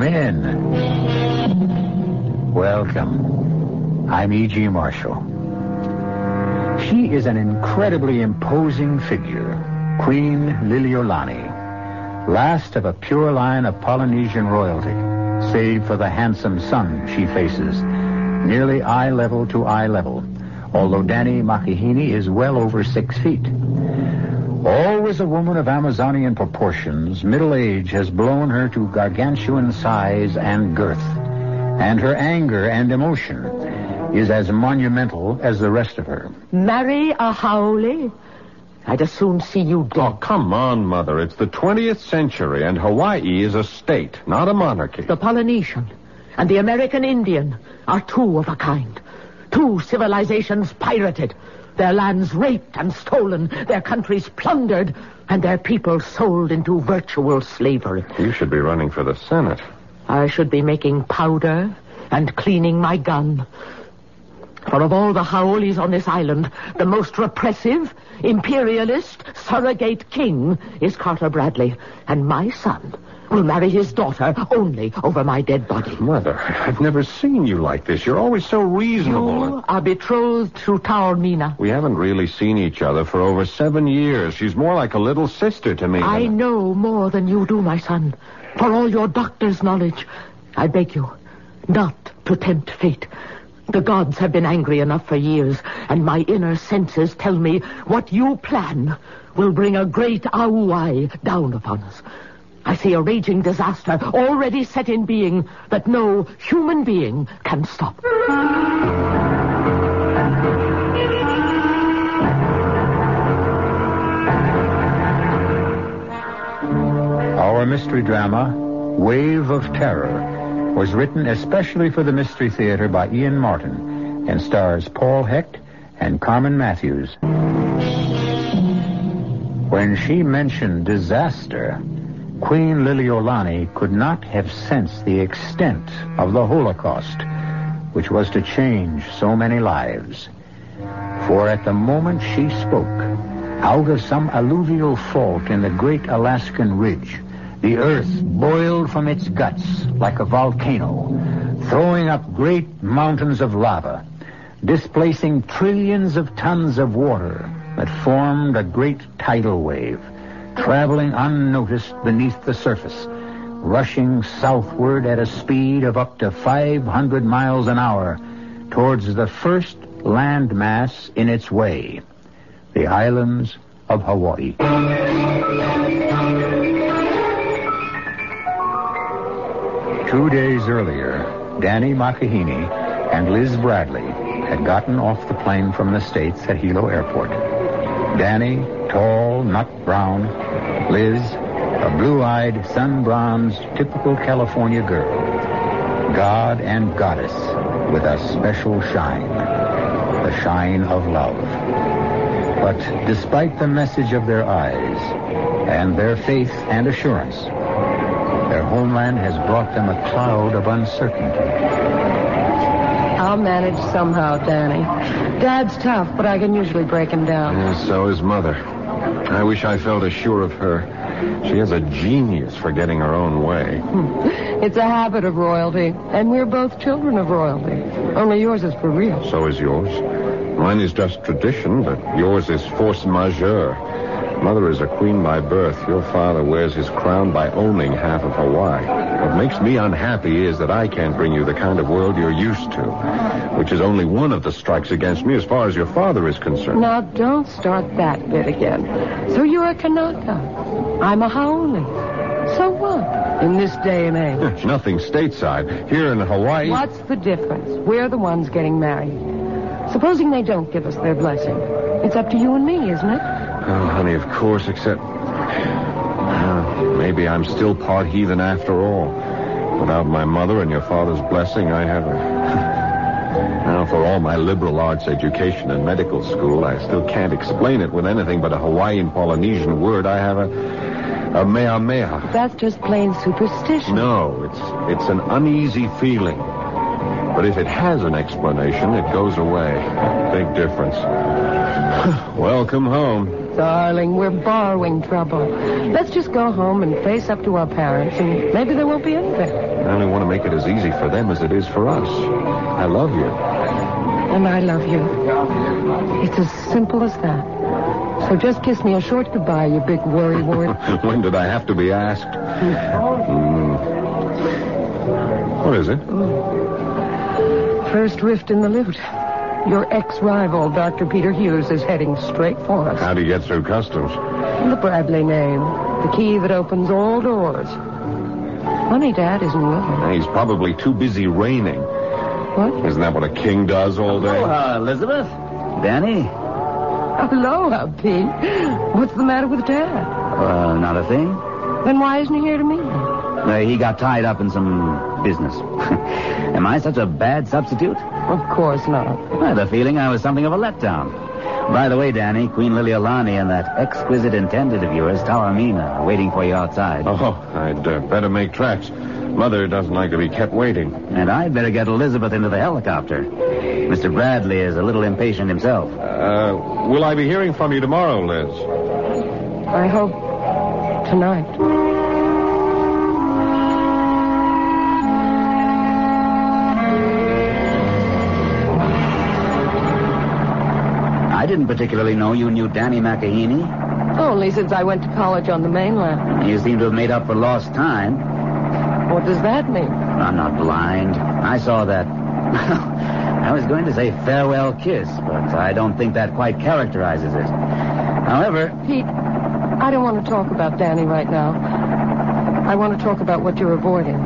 Come in. Welcome. I'm E.G. Marshall. She is an incredibly imposing figure, Queen Liliolani, last of a pure line of Polynesian royalty, save for the handsome son she faces, nearly eye level to eye level, although Danny Makahini is well over six feet. Always a woman of Amazonian proportions, middle age has blown her to gargantuan size and girth. And her anger and emotion is as monumental as the rest of her. Marry a Haole? I'd as soon see you dead. Oh, come on, Mother. It's the 20th century, and Hawaii is a state, not a monarchy. The Polynesian and the American Indian are two of a kind. Two civilizations pirated, their lands raped and stolen, their countries plundered, and their people sold into virtual slavery. You should be running for the Senate. I should be making powder and cleaning my gun. For of all the Haoles on this island, the most repressive, imperialist, surrogate king is Carter Bradley. And my son will marry his daughter only over my dead body. Mother, I've never seen you like this. You're always so reasonable. You are betrothed to Taormina. We haven't really seen each other for over seven years. She's more like a little sister to me. I than- know more than you do, my son. For all your doctor's knowledge, I beg you not to tempt fate. The gods have been angry enough for years, and my inner senses tell me what you plan will bring a great Auai down upon us. I see a raging disaster already set in being that no human being can stop. Our mystery drama, Wave of Terror, was written especially for the Mystery Theater by Ian Martin and stars Paul Hecht and Carmen Matthews. When she mentioned disaster, Queen Liliolani could not have sensed the extent of the Holocaust, which was to change so many lives. For at the moment she spoke, out of some alluvial fault in the great Alaskan ridge, the earth boiled from its guts like a volcano, throwing up great mountains of lava, displacing trillions of tons of water that formed a great tidal wave, traveling unnoticed beneath the surface, rushing southward at a speed of up to 500 miles an hour towards the first landmass in its way, the islands of Hawaii. Two days earlier, Danny Makahini and Liz Bradley had gotten off the plane from the States at Hilo Airport. Danny, tall, nut brown. Liz, a blue-eyed, sun-bronzed, typical California girl. God and goddess with a special shine. The shine of love. But despite the message of their eyes and their faith and assurance, their homeland has brought them a cloud of uncertainty. I'll manage somehow, Danny. Dad's tough, but I can usually break him down. Yeah, so is Mother. I wish I felt as sure of her. She has a genius for getting her own way. Hmm. It's a habit of royalty, and we're both children of royalty. Only yours is for real. So is yours. Mine is just tradition, but yours is force majeure. Mother is a queen by birth. Your father wears his crown by owning half of Hawaii. What makes me unhappy is that I can't bring you the kind of world you're used to, which is only one of the strikes against me as far as your father is concerned. Now, don't start that bit again. So you're a Kanaka. I'm a Haole. So what? In this day and age. Nothing stateside. Here in Hawaii. What's the difference? We're the ones getting married. Supposing they don't give us their blessing. It's up to you and me, isn't it? Oh, honey, of course, except. Uh, maybe I'm still part heathen after all. Without my mother and your father's blessing, I have a. now, for all my liberal arts education and medical school, I still can't explain it with anything but a Hawaiian Polynesian word. I have a. a mea mea. That's just plain superstition. No, it's it's an uneasy feeling. But if it has an explanation, it goes away. Big difference. Welcome home. Darling, we're borrowing trouble. Let's just go home and face up to our parents, and maybe there won't be anything. I only want to make it as easy for them as it is for us. I love you. And I love you. It's as simple as that. So just kiss me a short goodbye, you big worry wart. when did I have to be asked? Mm. What is it? First rift in the lute. Your ex-rival, Dr. Peter Hughes, is heading straight for us. How do you get through customs? The Bradley name. The key that opens all doors. Funny Dad isn't with him. He's probably too busy reigning. What? Isn't that what a king does all day? uh, Elizabeth. Danny. Aloha, Pete. What's the matter with Dad? Uh, not a thing. Then why isn't he here to meet me? Uh, he got tied up in some business. Am I such a bad substitute? Of course not. I had a feeling I was something of a letdown. By the way, Danny, Queen Liliolani and that exquisite intended of yours, Taormina, are waiting for you outside. Oh, I'd uh, better make tracks. Mother doesn't like to be kept waiting. And I'd better get Elizabeth into the helicopter. Mr. Bradley is a little impatient himself. Uh, will I be hearing from you tomorrow, Liz? I hope tonight. Particularly know you knew Danny Makahini. Only since I went to college on the mainland. You seem to have made up for lost time. What does that mean? I'm not blind. I saw that. I was going to say farewell kiss, but I don't think that quite characterizes it. However, Pete, I don't want to talk about Danny right now. I want to talk about what you're avoiding.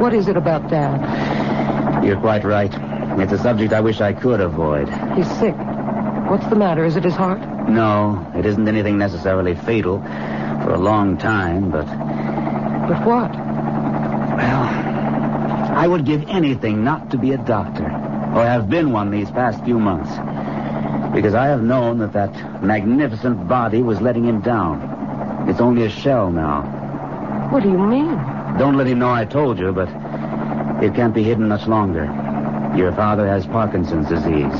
What is it about Dad? you're quite right. It's a subject I wish I could avoid. He's sick. What's the matter? Is it his heart? No, it isn't anything necessarily fatal for a long time, but, But what? well, I would give anything not to be a doctor, or have been one these past few months. Because I have known that that magnificent body was letting him down. It's only a shell now. What do you mean? Don't let him know I told you, but it can't be hidden much longer. Your father has Parkinson's disease.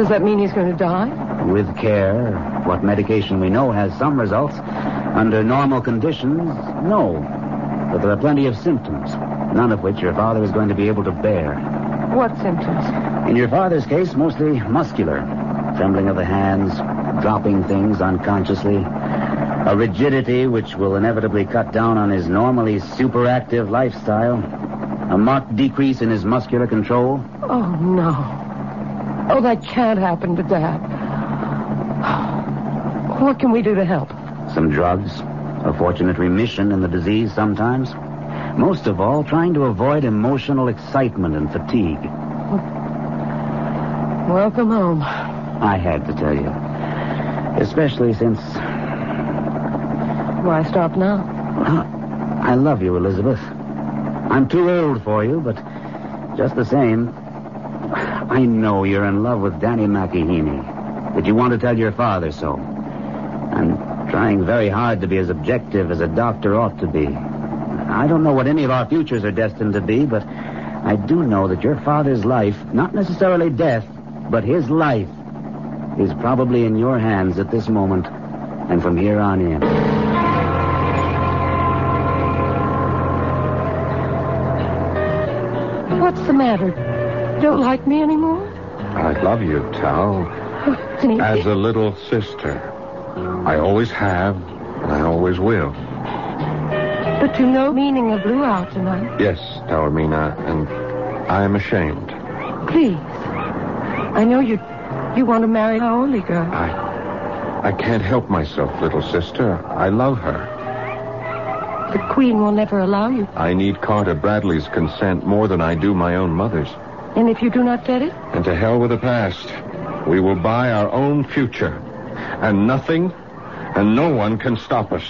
Does that mean he's going to die? With care, what medication we know has some results. Under normal conditions, no. But there are plenty of symptoms, none of which your father is going to be able to bear. What symptoms? In your father's case, mostly muscular. Trembling of the hands, dropping things unconsciously. A rigidity which will inevitably cut down on his normally superactive lifestyle. A marked decrease in his muscular control. Oh, no. Oh, that can't happen to Dad. What can we do to help? Some drugs, a fortunate remission in the disease sometimes. Most of all, trying to avoid emotional excitement and fatigue. Welcome home. I had to tell you. Especially since Why stop now? I love you, Elizabeth. I'm too old for you, but just the same, I know you're in love with Danny Makahini. That you want to tell your father so. I'm trying very hard to be as objective as a doctor ought to be. I don't know what any of our futures are destined to be, but I do know that your father's life, not necessarily death, but his life, is probably in your hands at this moment and from here on in. What's the matter? Don't like me anymore? I love you, Tal, oh, Honey, as a little sister. I always have, and I always will. but to no meaning of Blue out tonight. Yes, Taormina, and I am ashamed. Please. I know you you want to marry a haole girl. I I can't help myself, little sister. I love her. The Queen will never allow you. I need Carter Bradley's consent more than I do my own mother's. And if you do not get it? And to hell with the past. We will buy our own future. And nothing and no one can stop us.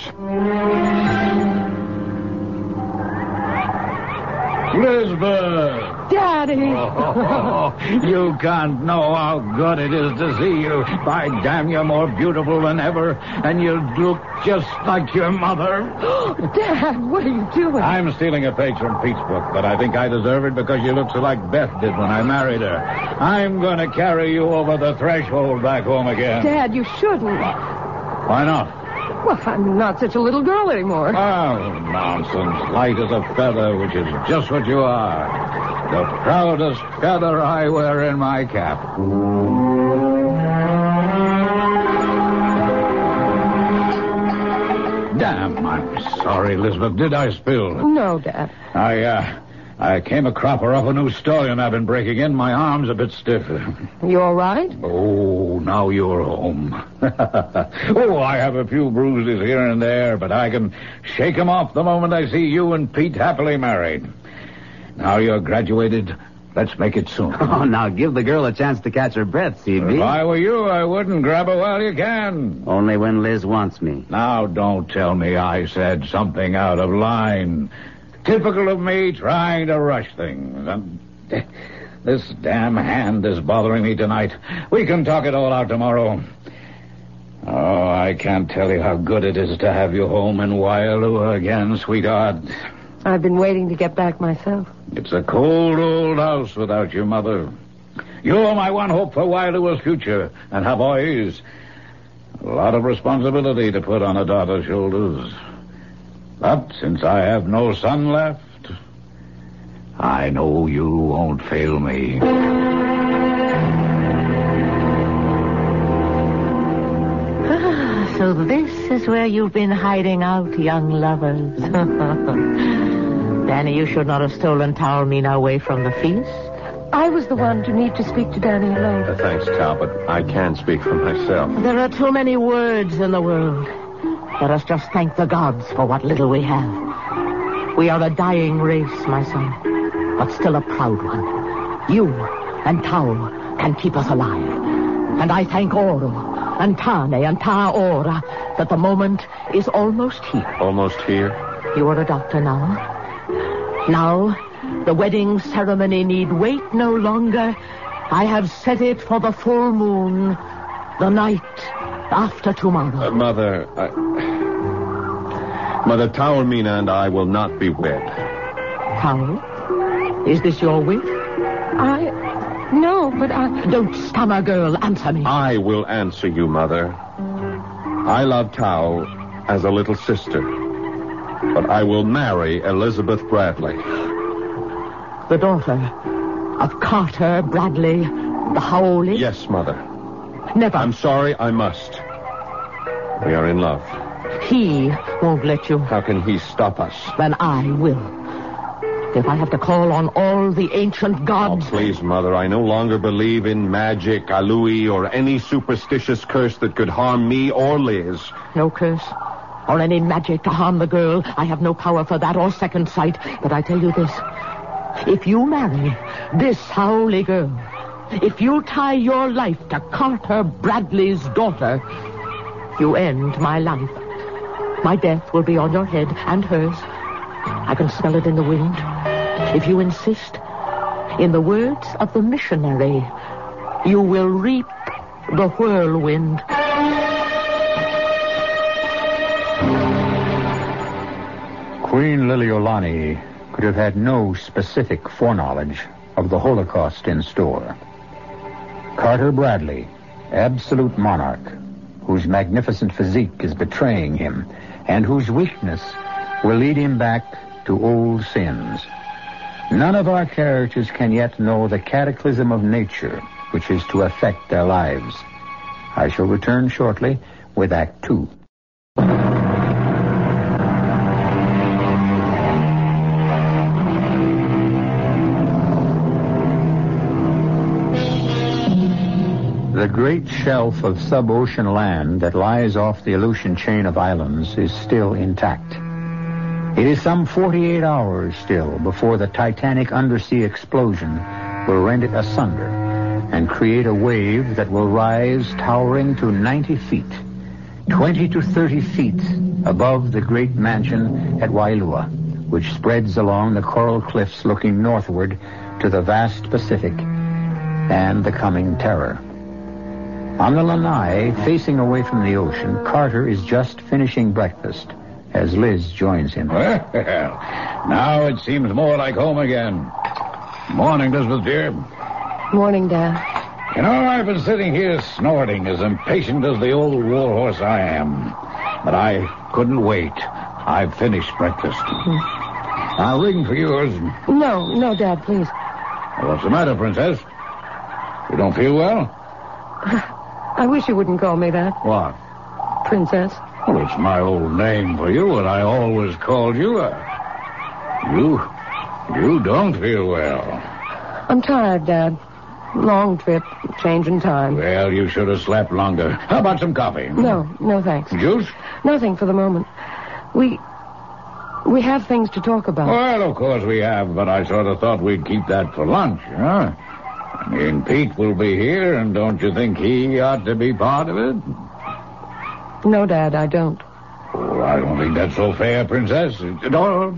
Lisbeth! Daddy! Oh, you can't know how good it is to see you. By damn, you're more beautiful than ever, and you look just like your mother. Dad, what are you doing? I'm stealing a page from Pete's book, but I think I deserve it because you look so like Beth did when I married her. I'm going to carry you over the threshold back home again. Dad, you shouldn't. Why not? Well, I'm not such a little girl anymore. Oh, nonsense. Light as a feather, which is just what you are. The proudest feather I wear in my cap. Damn, I'm sorry, Elizabeth. Did I spill? No, Dad. I, uh, I came a cropper off a new stallion I've been breaking in. My arm's a bit stiff. You all right? Oh, now you're home. oh, I have a few bruises here and there, but I can shake 'em off the moment I see you and Pete happily married. Now you're graduated. Let's make it soon. Oh, now give the girl a chance to catch her breath, If I were you, I wouldn't grab her while you can. Only when Liz wants me. Now, don't tell me I said something out of line. Typical of me trying to rush things. Um, this damn hand is bothering me tonight. We can talk it all out tomorrow. Oh, I can't tell you how good it is to have you home in Waialua again, sweetheart. I've been waiting to get back myself. It's a cold old house without your mother. You're my one hope for Waialua's future. And her boys, a lot of responsibility to put on a daughter's shoulders. But since I have no son left, I know you won't fail me. Ah, so this is where you've been hiding out, young lovers. Danny, you should not have stolen Taormina away from the feast. I was the one to need to speak to Danny alone. Uh, thanks, Talbot. I can speak for myself. There are too many words in the world. Let us just thank the gods for what little we have. We are a dying race, my son, but still a proud one. You and Tao can keep us alive. And I thank Oro and Tane and Taora that the moment is almost here. Almost here? You are a doctor now. Now, the wedding ceremony need wait no longer. I have set it for the full moon, the night after tomorrow. Uh, Mother, I... Mother Taormina and I will not be wed. Tao, is this your wish? I. No, but I. Don't stammer, girl. Answer me. I will answer you, Mother. I love Tao as a little sister. But I will marry Elizabeth Bradley. The daughter of Carter Bradley, the Haole? Yes, Mother. Never. I'm sorry, I must. We are in love. He won't let you. How can he stop us? Then I will. If I have to call on all the ancient gods. Oh, please, Mother, I no longer believe in magic, alui, or any superstitious curse that could harm me or Liz. No curse. Or any magic to harm the girl. I have no power for that or second sight. But I tell you this. If you marry this Haole girl, if you tie your life to Carter Bradley's daughter, you end my life. My death will be on your head and hers. I can smell it in the wind. If you insist, in the words of the missionary, you will reap the whirlwind. Queen Liliolani could have had no specific foreknowledge of the Holocaust in store. Carter Bradley, absolute monarch, whose magnificent physique is betraying him, and whose weakness will lead him back to old sins. None of our characters can yet know the cataclysm of nature which is to affect their lives. I shall return shortly with Act Two. Great shelf of sub-ocean land that lies off the Aleutian chain of islands is still intact. It is some 48 hours still before the titanic undersea explosion will rend it asunder and create a wave that will rise towering to 90 feet, 20 to 30 feet above the great mansion at Wailua, which spreads along the coral cliffs looking northward to the vast Pacific and the coming terror. On the lanai, facing away from the ocean, Carter is just finishing breakfast as Liz joins him. Well, now it seems more like home again. Morning, Elizabeth dear. Morning, Dad. You know, I've been sitting here snorting as impatient as the old war horse I am. But I couldn't wait. I've finished breakfast. Hmm. I'll ring for yours. No, no, Dad, please. What's the matter, Princess? You don't feel well? I wish you wouldn't call me that, What? Princess. Well, it's my old name for you, and I always called you. Uh, you, you don't feel well. I'm tired, Dad. Long trip, change in time. Well, you should have slept longer. How about some coffee? No, no thanks. Juice? Nothing for the moment. We. We have things to talk about. Well, of course we have, but I sort of thought we'd keep that for lunch, huh? I mean, Pete will be here, and don't you think he ought to be part of it? No, Dad, I don't. Oh, I don't think that's so fair, Princess. No,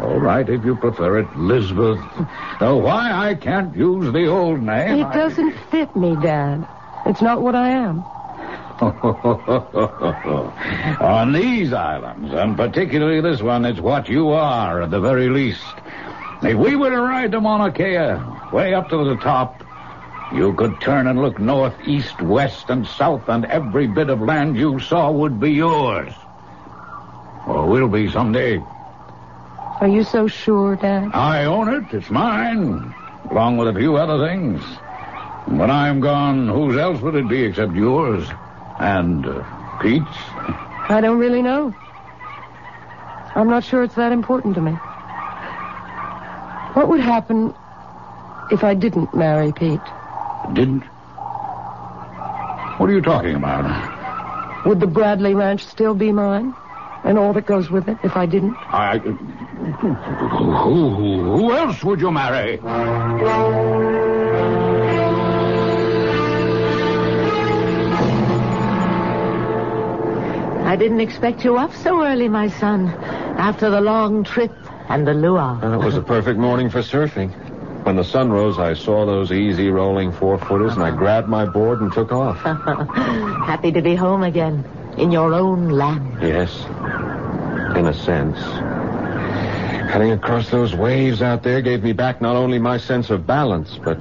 all right, if you prefer it, Elizabeth. Though why I can't use the old name. It doesn't fit me, Dad. It's not what I am. On these islands, and particularly this one, it's what you are at the very least. If we were to ride to Mauna Kea, way up to the top, you could turn and look north, east, west, and south, and every bit of land you saw would be yours. Or will be someday. Are you so sure, Dad? I own it. It's mine, along with a few other things. When I'm gone, whose else would it be except yours? And uh, Pete's? I don't really know. I'm not sure it's that important to me. What would happen if I didn't marry Pete? Didn't? What are you talking about? Would the Bradley Ranch still be mine? And all that goes with it if I didn't? I. Who, who, who else would you marry? I didn't expect you up so early, my son, after the long trip and the luau. And it was a perfect morning for surfing. When the sun rose, I saw those easy rolling four footers, and I uh-huh. grabbed my board and took off. Happy to be home again, in your own land. Yes, in a sense. Cutting across those waves out there gave me back not only my sense of balance, but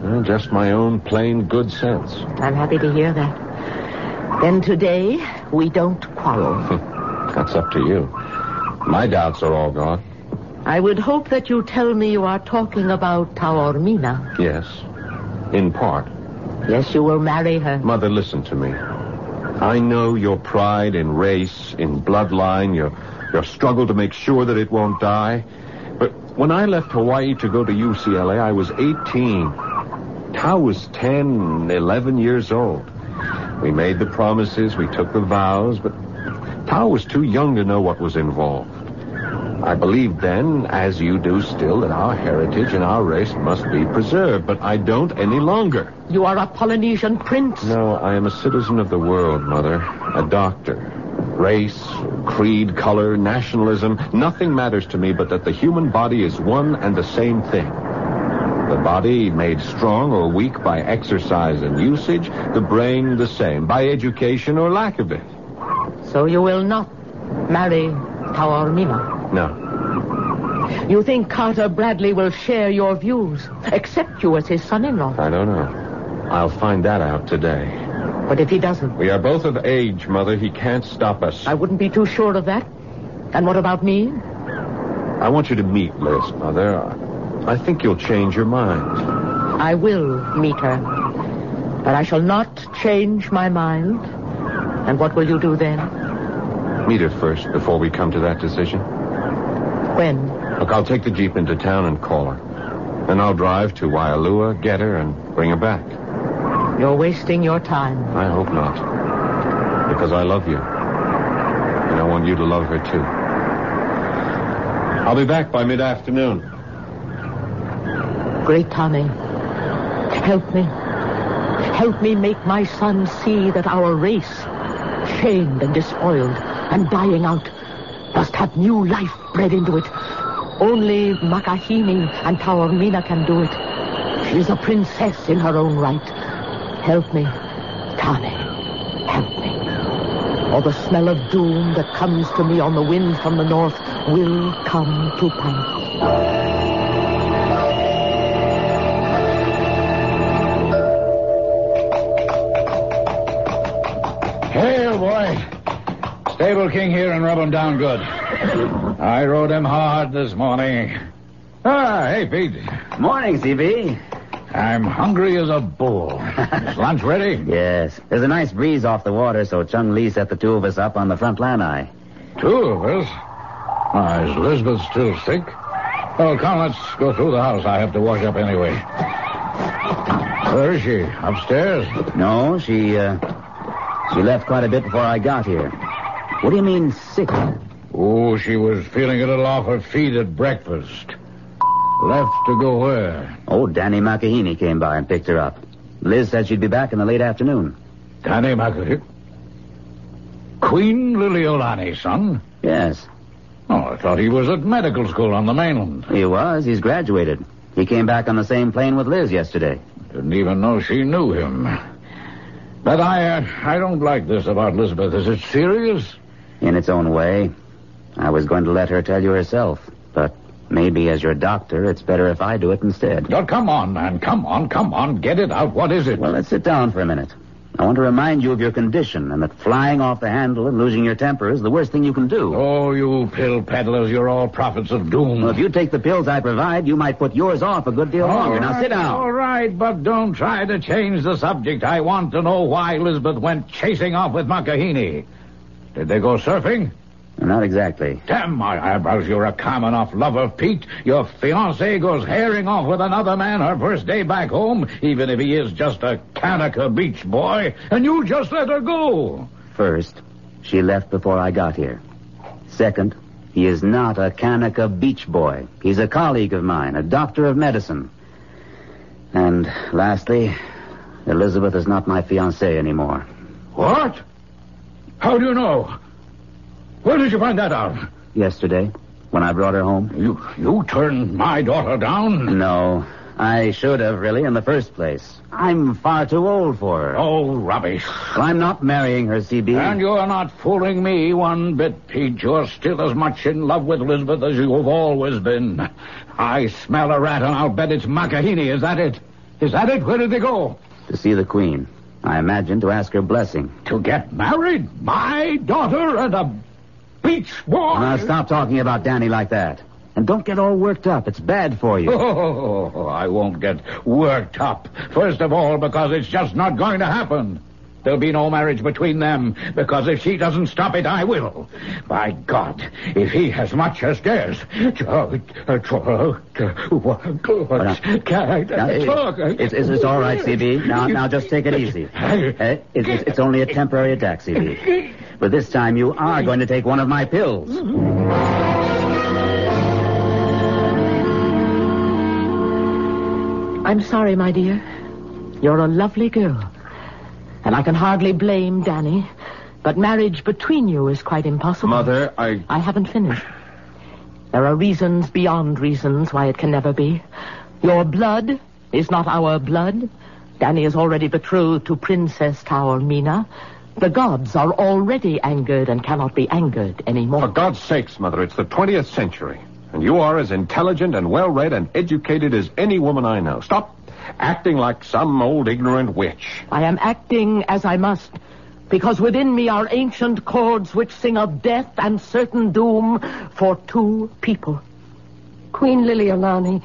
well, just my own plain good sense. I'm happy to hear that. Then today, we don't quarrel. That's up to you. My doubts are all gone. I would hope that you tell me you are talking about Taormina. Yes, in part. Yes, you will marry her. Mother, listen to me. I know your pride in race, in bloodline, your, your struggle to make sure that it won't die. But when I left Hawaii to go to UCLA, I was 18. Tao was 10, 11 years old. We made the promises, we took the vows, but Tao was too young to know what was involved. I believed then, as you do still, that our heritage and our race must be preserved, but I don't any longer. You are a Polynesian prince. No, I am a citizen of the world, Mother. A doctor. Race, creed, color, nationalism, nothing matters to me but that the human body is one and the same thing. The body made strong or weak by exercise and usage, the brain the same, by education or lack of it. So you will not marry Taormina. No. You think Carter Bradley will share your views, accept you as his son-in-law. I don't know. I'll find that out today. But if he doesn't, We are both of age, Mother. He can't stop us. I wouldn't be too sure of that. And what about me? I want you to meet Liz, Mother. I think you'll change your mind. I will meet her. But I shall not change my mind. And what will you do then? Meet her first before we come to that decision. When? Look, I'll take the Jeep into town and call her. Then I'll drive to Waialua, get her, and bring her back. You're wasting your time. I hope not. Because I love you. And I want you to love her, too. I'll be back by mid-afternoon. Great Tane, help me. Help me make my son see that our race, shamed and despoiled and dying out, must have new life bred into it. Only Makahini and Taormina can do it. She's a princess in her own right. Help me, Tane. Help me. Or the smell of doom that comes to me on the wind from the north will come to pass. Stable King here and rub him down good. I rode him hard this morning. Ah, hey, Pete. Morning, CB. I'm hungry as a bull. Is lunch ready? Yes. There's a nice breeze off the water, so Chung Lee set the two of us up on the front lanai. Two of us? Ah, is Elizabeth still sick? Oh, come, let's go through the house. I have to wash up anyway. Where is she? Upstairs? No, she, uh, she left quite a bit before I got here. What do you mean, sick? Oh, she was feeling a little off her feet at breakfast. Left to go where? Oh, Danny Makahini came by and picked her up. Liz said she'd be back in the late afternoon. Danny McAhee. Queen Liliolani, son? Yes, Oh, I thought he was at medical school on the mainland. he was. He's graduated. He came back on the same plane with Liz yesterday. Didn't even know she knew him. But I, uh, I don't like this about Elizabeth. Is it serious? In its own way. I was going to let her tell you herself, but maybe as your doctor, it's better if I do it instead. Oh, come on, man. Come on, come on. Get it out. What is it? Well, let's sit down for a minute. I want to remind you of your condition and that flying off the handle and losing your temper is the worst thing you can do. Oh, you pill peddlers, you're all prophets of doom. Well, if you take the pills I provide, you might put yours off a good deal All longer. Now sit down. All right, but don't try to change the subject. I want to know why Elizabeth went chasing off with Makahini. Did they go surfing? Not exactly. Damn my eyebrows, you're a common enough lover, Pete. Your fiancée goes herring off with another man her first day back home, even if he is just a Kanaka beach boy, and you just let her go. First, she left before I got here. Second, he is not a Kanaka beach boy. He's a colleague of mine, a doctor of medicine. And lastly, Elizabeth is not my fiancée anymore. What? How do you know? Where did you find that out? Yesterday, when I brought her home? You you turned my daughter down? No. I should have, really, in the first place. I'm far too old for her. Oh, rubbish. Well, I'm not marrying her, CB. And you're not fooling me one bit, Pete. You're still as much in love with Elizabeth as you've always been. I smell a rat, and I'll bet it's Makahini. Is that it? Is that it? Where did they go? To see the Queen. I imagine to ask her blessing. To get married? My daughter and a beach boy? Now, stop talking about Danny like that. And don't get all worked up. It's bad for you. Oh, I won't get worked up. First of all, because it's just not going to happen. There'll be no marriage between them, because if she doesn't stop it, I will. By God, if he has much as dares. Now, it's, it's, it's all right, CB. Now, now just take it easy. Uh, it's, it's, it's only a temporary attack, CB. But this time you are going to take one of my pills. I'm sorry, my dear. You're a lovely girl. And I can hardly blame Danny. But marriage between you is quite impossible. Mother, I. I haven't finished. There are reasons beyond reasons why it can never be. Your blood is not our blood. Danny is already betrothed to Princess Taormina. The gods are already angered and cannot be angered For. God's sakes, Mother, it's the 20th century. And you are as intelligent and well read and educated as any woman I know. Stop acting like some old ignorant witch. I am acting as I must, because within me are ancient chords which sing of death and certain doom for two people. Queen Liliolani,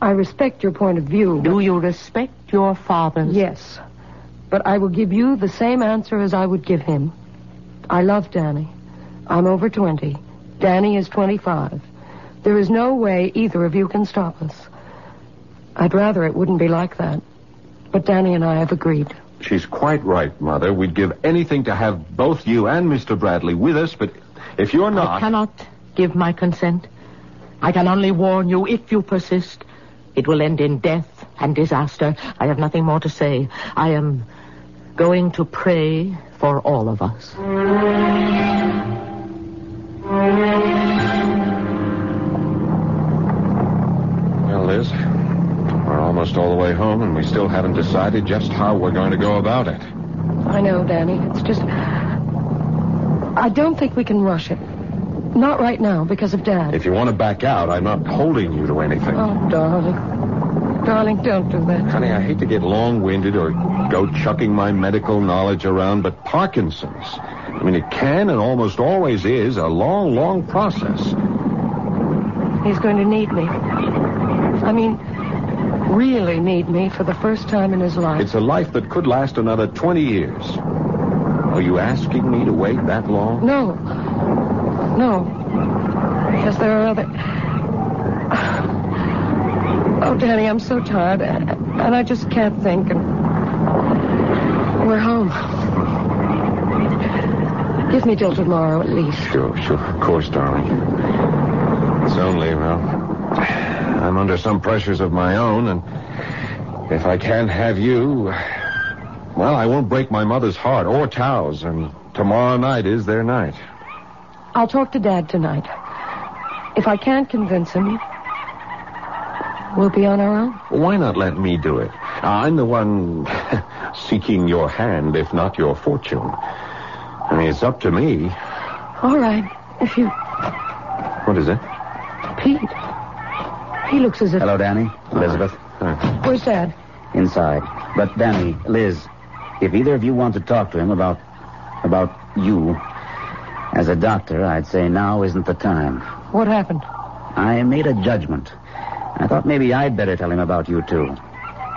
I respect your point of view. Do you respect your father's? Yes. But I will give you the same answer as I would give him. I love Danny. I'm over 20. Danny is 25. There is no way either of you can stop us. I'd rather it wouldn't be like that. But Danny and I have agreed. She's quite right, Mother. We'd give anything to have both you and Mr. Bradley with us, but if you're not... I cannot give my consent. I can only warn you, if you persist, it will end in death and disaster. I have nothing more to say. I am going to pray for all of us. Well, Liz, we're almost all the way home, and we still haven't decided just how we're going to go about it. I know, Danny. It's just. I don't think we can rush it. Not right now, because of Dad. If you want to back out, I'm not holding you to anything. Oh, darling. Darling, don't do that. Honey, I hate to get long-winded or go chucking my medical knowledge around, but Parkinson's. I mean, it can and almost always is a long, long process. He's going to need me. I mean, really need me for the first time in his life. It's a life that could last another 20 years. Are you asking me to wait that long? No. No. Because there are other. Oh, Danny, I'm so tired. And I just can't think. And we're home. Give me till tomorrow at least. Sure, sure. Of course, darling. It's only, well, under some pressures of my own, and if I can't have you, well, I won't break my mother's heart or Tao's, and tomorrow night is their night. I'll talk to Dad tonight. If I can't convince him, we'll be on our own. Why not let me do it? I'm the one seeking your hand, if not your fortune. I mean, it's up to me. All right. If you. What is it? Pete. He looks as if. Hello, Danny. Elizabeth. Where's Dad? Inside. But, Danny, Liz, if either of you want to talk to him about. about you, as a doctor, I'd say now isn't the time. What happened? I made a judgment. I thought maybe I'd better tell him about you, too.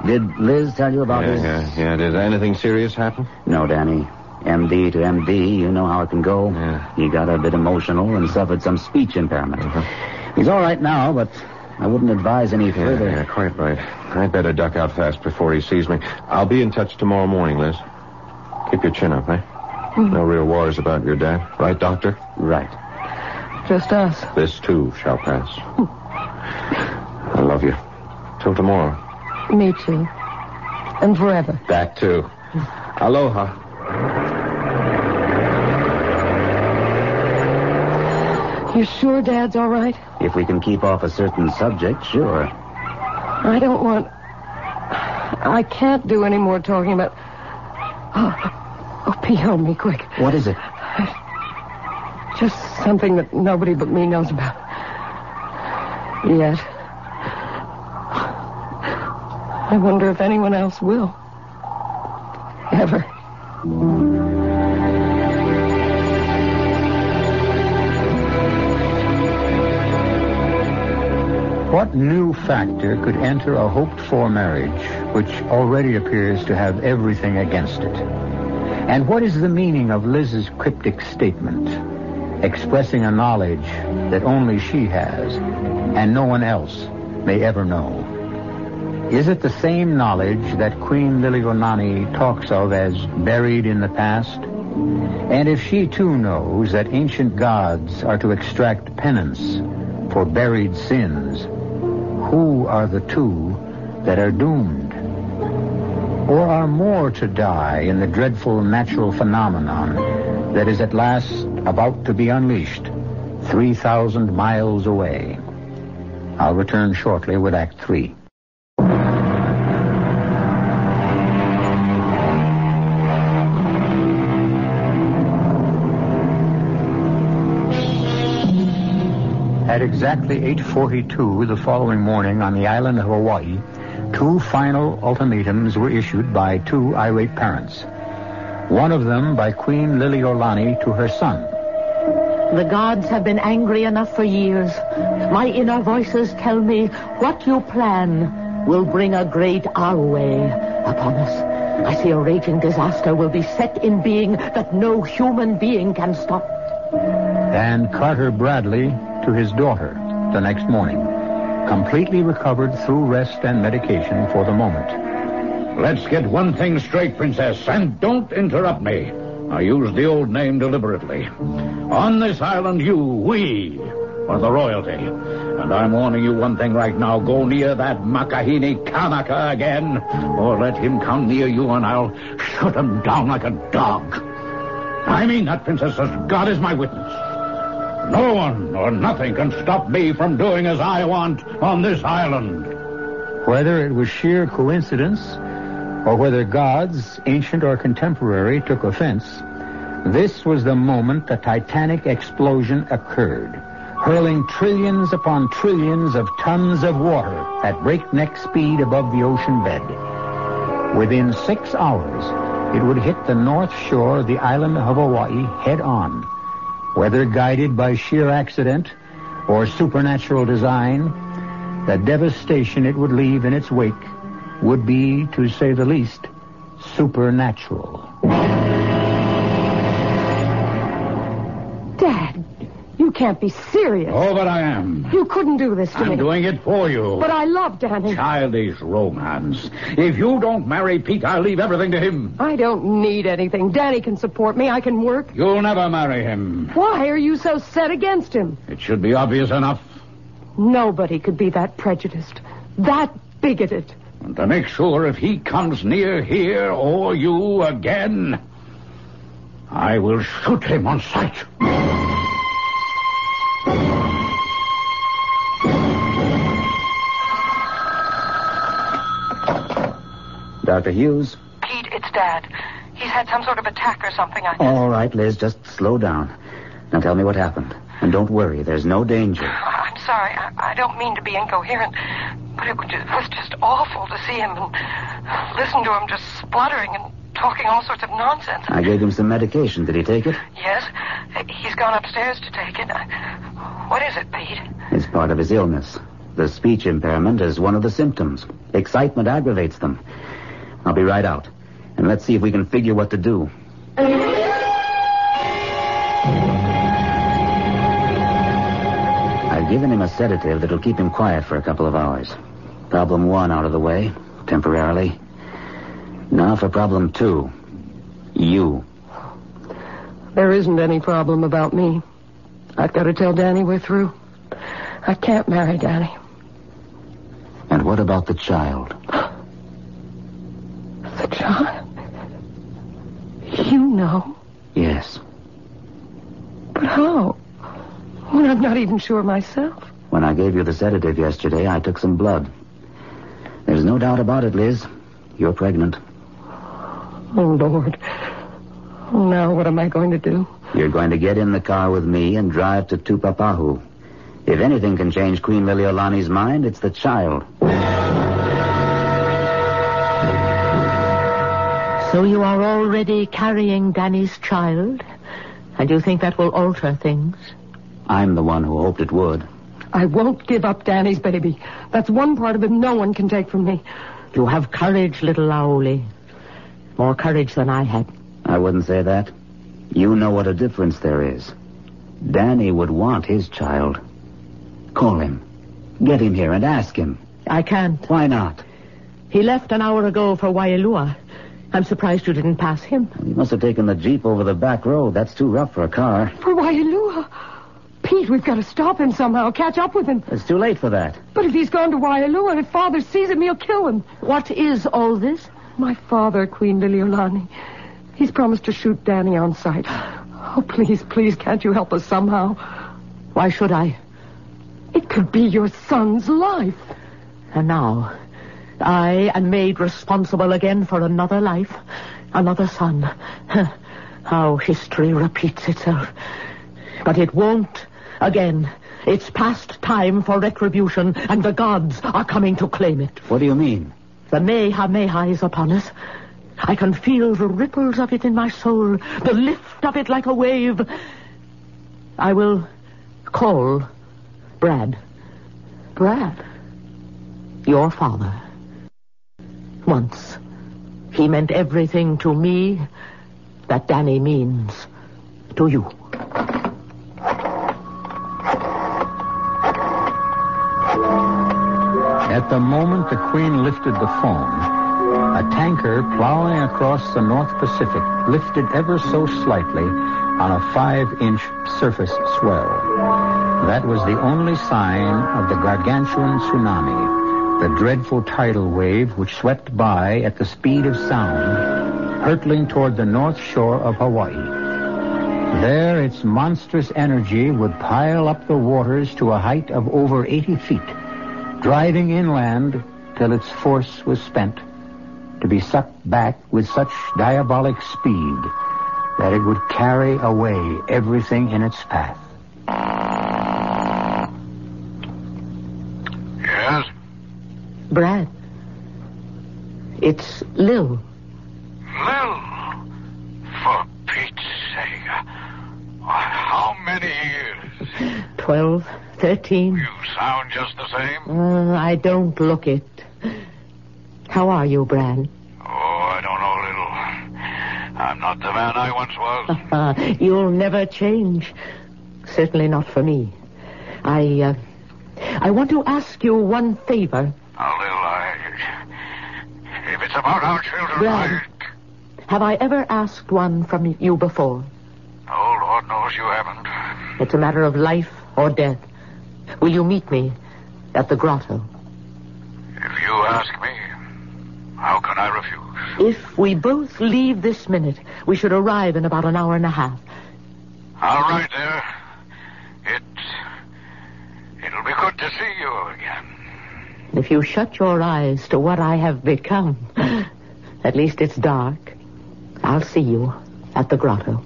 Did Liz tell you about yeah, his... yeah, yeah. Did anything serious happen? No, Danny. MD to MD, you know how it can go. Yeah. He got a bit emotional and suffered some speech impairment. Uh-huh. He's all right now, but I wouldn't advise any Yeah, further. yeah, quite right. I'd better duck out fast before he sees me. I'll be in touch tomorrow morning, Liz. Keep your chin up, eh? No real worries about your dad. Right, Doctor? Right. Just us. This, too, shall pass. I love you. Till tomorrow. Me too. And forever. That, too. Aloha. You sure Dad's all right? If we can keep off a certain subject, sure. I don't want. I can't do any more talking about. Oh, oh Pete, help me quick. What is it? Just something that nobody but me knows about. Yet. I wonder if anyone else will. What new factor could enter a hoped for marriage which already appears to have everything against it? And what is the meaning of Liz's cryptic statement, expressing a knowledge that only she has and no one else may ever know? Is it the same knowledge that Queen Liliolani talks of as buried in the past? And if she too knows that ancient gods are to extract penance for buried sins, who are the two that are doomed? Or are more to die in the dreadful natural phenomenon that is at last about to be unleashed 3,000 miles away? I'll return shortly with Act Three. At exactly 8.42 the following morning on the island of Hawaii, two final ultimatums were issued by two irate parents. One of them by Queen Liliolani to her son. The gods have been angry enough for years. My inner voices tell me what you plan will bring a great Arway upon us. I see a raging disaster will be set in being that no human being can stop. And Carter Bradley to his daughter the next morning, completely recovered through rest and medication for the moment. Let's get one thing straight, Princess, and don't interrupt me. I use the old name deliberately. On this island, you, we, are the royalty. And I'm warning you one thing right now. Go near that Makahini Kanaka again, or let him come near you and I'll shoot him down like a dog. I mean that, Princess, as God is my witness. No one or nothing can stop me from doing as I want on this island. Whether it was sheer coincidence or whether gods, ancient or contemporary, took offense, this was the moment the titanic explosion occurred, hurling trillions upon trillions of tons of water at breakneck speed above the ocean bed. Within six hours, it would hit the north shore of the island of Hawaii head on. Whether guided by sheer accident or supernatural design, the devastation it would leave in its wake would be, to say the least, supernatural. Dad, you can't be serious. Oh, but I am. You couldn't do this to me. I'm doing it for you. But I love Danny. Childish romance. If you don't marry Pete, I'll leave everything to him. I don't need anything. Danny can support me. I can work. You'll never marry him. Why are you so set against him? It should be obvious enough. Nobody could be that prejudiced, that bigoted. And to make sure if he comes near here or you again, I will shoot him on sight. Dr. Hughes? Pete, it's Dad. He's had some sort of attack or something. I All right, Liz, just slow down. Now tell me what happened. And don't worry, there's no danger. I'm sorry. I, I don't mean to be incoherent, but it was, just, it was just awful to see him and listen to him just spluttering and talking all sorts of nonsense. I gave him some medication. Did he take it? Yes, he's gone upstairs to take it. What is it, Pete? It's part of his illness. The speech impairment is one of the symptoms. Excitement aggravates them. I'll be right out. And let's see if we can figure what to do. I've given him a sedative that'll keep him quiet for a couple of hours. Problem one out of the way, temporarily. Now for problem two. You. There isn't any problem about me. I've got to tell Danny we're through. I can't marry Danny. And what about the child? Child? You know. Yes. But how? When I'm not even sure myself. When I gave you the sedative yesterday, I took some blood. There's no doubt about it, Liz. You're pregnant. Oh, Lord. Now what am I going to do? You're going to get in the car with me and drive to Tupapahu. If anything can change Queen Liliolani's mind, it's the child. So you are already carrying Danny's child? And you think that will alter things? I'm the one who hoped it would. I won't give up Danny's baby. That's one part of him no one can take from me. You have courage, little Laoli. More courage than I had. I wouldn't say that. You know what a difference there is. Danny would want his child. Call him. Get him here and ask him. I can't. Why not? He left an hour ago for Waialua. I'm surprised you didn't pass him. He must have taken the Jeep over the back road. That's too rough for a car. For Waialua? Pete, we've got to stop him somehow, catch up with him. It's too late for that. But if he's gone to Waialua and if Father sees him, he'll kill him. What is all this? My father, Queen Liliolani. He's promised to shoot Danny on sight. Oh, please, please, can't you help us somehow? Why should I? It could be your son's life. And now, I am made responsible again for another life, another son. How history repeats itself. But it won't again. It's past time for retribution, and the gods are coming to claim it. What do you mean? The Mehameha is upon us. I can feel the ripples of it in my soul, the lift of it like a wave. I will call Brad. Brad? Your father. Once. He meant everything to me that Danny means to you. At the moment the Queen lifted the phone, A tanker plowing across the North Pacific lifted ever so slightly on a five-inch surface swell. That was the only sign of the gargantuan tsunami, the dreadful tidal wave which swept by at the speed of sound, hurtling toward the north shore of Hawaii. There, its monstrous energy would pile up the waters to a height of over 80 feet, driving inland till its force was spent, to be sucked back with such diabolic speed that it would carry away everything in its path. Yes? Brad. It's Lil. Lil, for Pete's sake. How many years? Twelve, thirteen. You sound just the same. Uh, I don't look it. How are you, Brad? Oh, I don't know, Lil. I'm not the man I once was. You'll never change. Certainly not for me. I, uh, I want to ask you one favor. Now, Lil, I... If it's about our children, Brad. Have I ever asked one from you before? Oh, Lord knows you haven't. It's a matter of life or death. Will you meet me at the grotto? If you ask me, how can I refuse? If we both leave this minute, we should arrive in about an hour and a half. All right, there. It... It'll be good to see you again. If you shut your eyes to what I have become, at least it's dark. I'll see you at the grotto.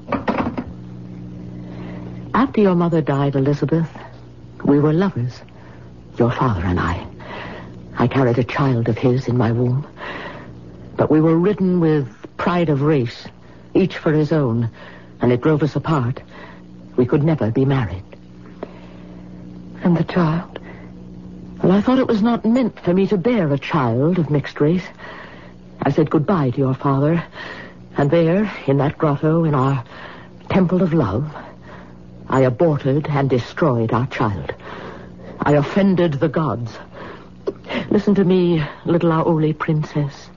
After your mother died, Elizabeth, we were lovers. Your father and I. I carried a child of his in my womb. But we were ridden with pride of race, each for his own, and it drove us apart. We could never be married. And the child? Well, I thought it was not meant for me to bear a child of mixed race. I said goodbye to your father, and there, in that grotto, in our temple of love, I aborted and destroyed our child. I offended the gods. Listen to me, little Aoli princess.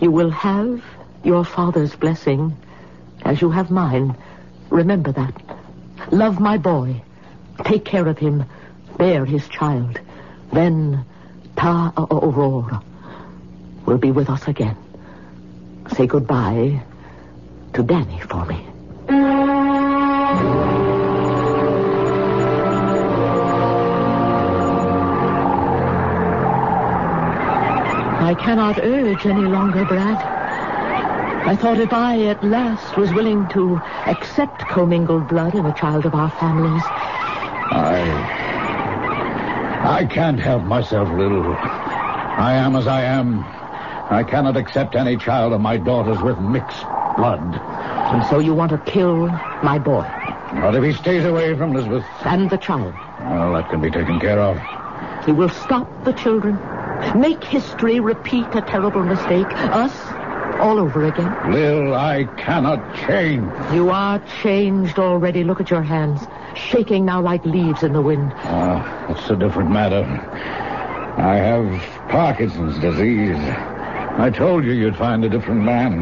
You will have your father's blessing, as you have mine. Remember that. Love my boy. Take care of him. Bear his child. Then Ta Aurora will be with us again. Say goodbye to Danny for me. I cannot urge any longer, Brad. I thought if I at last was willing to accept commingled blood in a child of our families, I... I can't help myself, Lil. I am as I am. I cannot accept any child of my daughter's with mixed blood. and so you want to kill my boy Not if he stays away from Elizabeth. and the child. Well, that can be taken care of. He will stop the children, make history repeat a terrible mistake, us all over again. Lil, I cannot change. You are changed already. Look at your hands, shaking now like leaves in the wind. Ah, it's a different matter. I have Parkinson's disease. I told you you'd find a different man.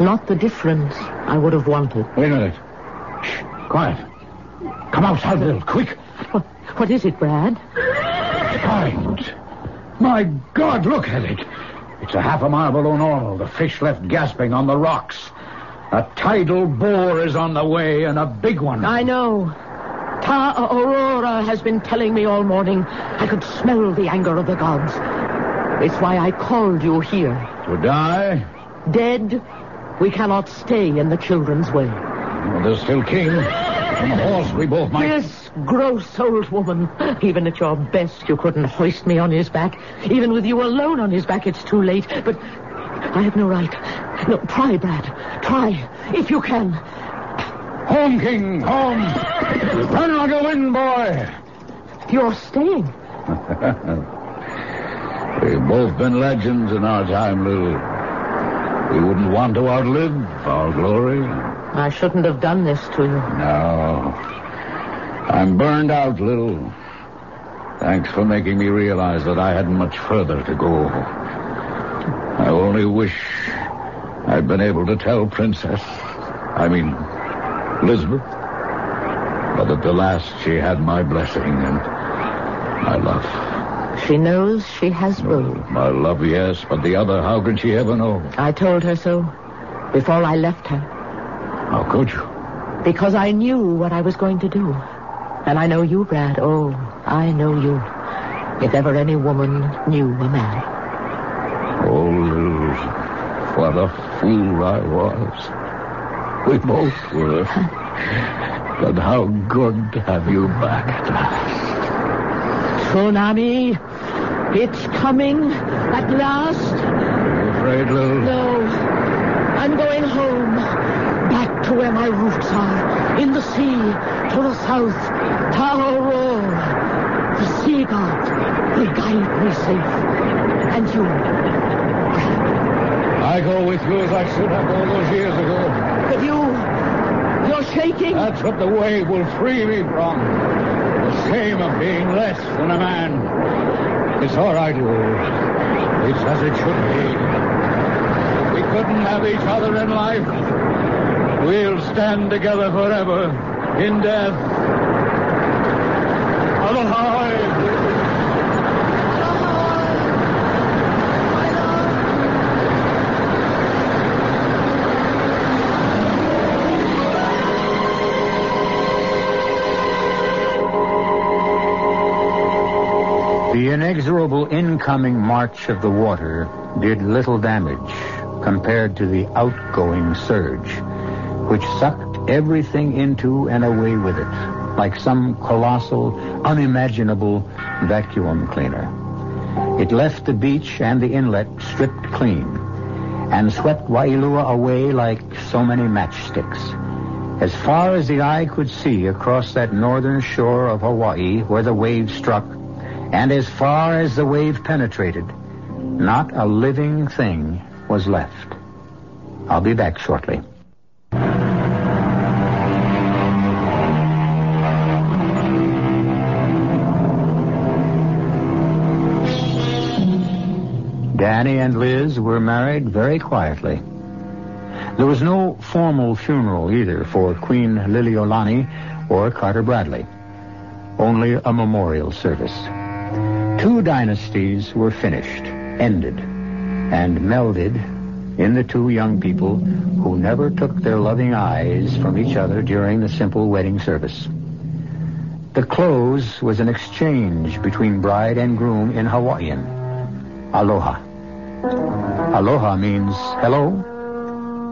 Not the difference I would have wanted. Wait a minute. Shh, quiet. Come outside, Lil, quick. What, what is it, Brad? Find. My God, look at it. It's a half a mile below normal. The fish left gasping on the rocks. A tidal bore is on the way, and a big one. I know. Ta Aurora has been telling me all morning. I could smell the anger of the gods. It's why I called you here. To die? Dead, we cannot stay in the children's way. Well, there's still King. On the horse, we both might. This gross old woman. Even at your best, you couldn't hoist me on his back. Even with you alone on his back, it's too late. But I have no right. No, try, Brad. Try, if you can. Home, King, home. Run like a wind, boy. You're staying. We've both been legends in our time, Lil. We wouldn't want to outlive our glory. I shouldn't have done this to you. No. I'm burned out, Lil. Thanks for making me realize that I hadn't much further to go. I only wish I'd been able to tell Princess, I mean, Elizabeth, but at the last she had my blessing and my love. She knows she has ruled. My love, yes, but the other, how can she ever know? I told her so before I left her. How could you? Because I knew what I was going to do. And I know you, Brad. Oh, I know you. If ever any woman knew a man. Oh, what a fool I was. We both were. but how good to have you back at last. Tsunami, it's coming at last. You afraid, Lil? No, I'm going home. Back to where my roots are. In the sea, to the south. Roar. The sea god will guide me safe. And you, I go with you as I should have all those years ago. but you, you're shaking. That's what the wave will free me from. The shame of being less than a man. It's all right, Lil. It's as it should be. If we couldn't have each other in life, we'll stand together forever in death. The inexorable incoming march of the water did little damage compared to the outgoing surge, which sucked everything into and away with it, like some colossal, unimaginable vacuum cleaner. It left the beach and the inlet stripped clean and swept Wailua away like so many matchsticks. As far as the eye could see across that northern shore of Hawaii where the waves struck, and as far as the wave penetrated, not a living thing was left. I'll be back shortly. Danny and Liz were married very quietly. There was no formal funeral either for Queen Liliolani or Carter Bradley. Only a memorial service. Two dynasties were finished, ended, and melded in the two young people who never took their loving eyes from each other during the simple wedding service. The close was an exchange between bride and groom in Hawaiian. Aloha. Aloha means hello.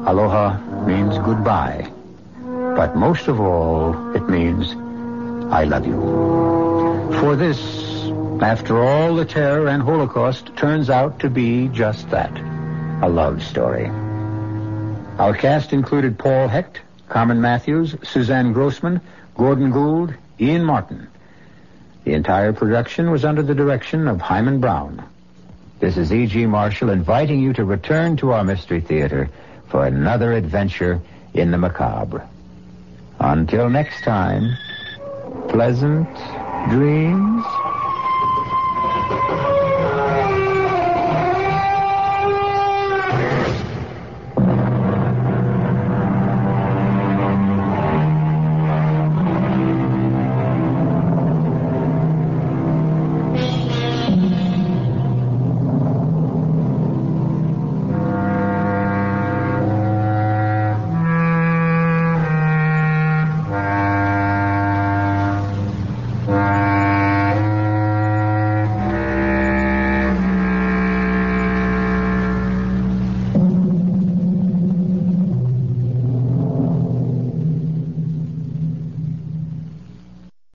Aloha means goodbye. But most of all, it means I love you. For this, after all the terror and Holocaust, turns out to be just that a love story. Our cast included Paul Hecht, Carmen Mathews, Suzanne Grossmann, Gordon Gould, Ian Martin. The entire production was under the direction of Himan Brown. This is E.G. Marshall inviting you to return to our Mystery Theater for another adventure in the macabre. Until next time, pleasant dreams.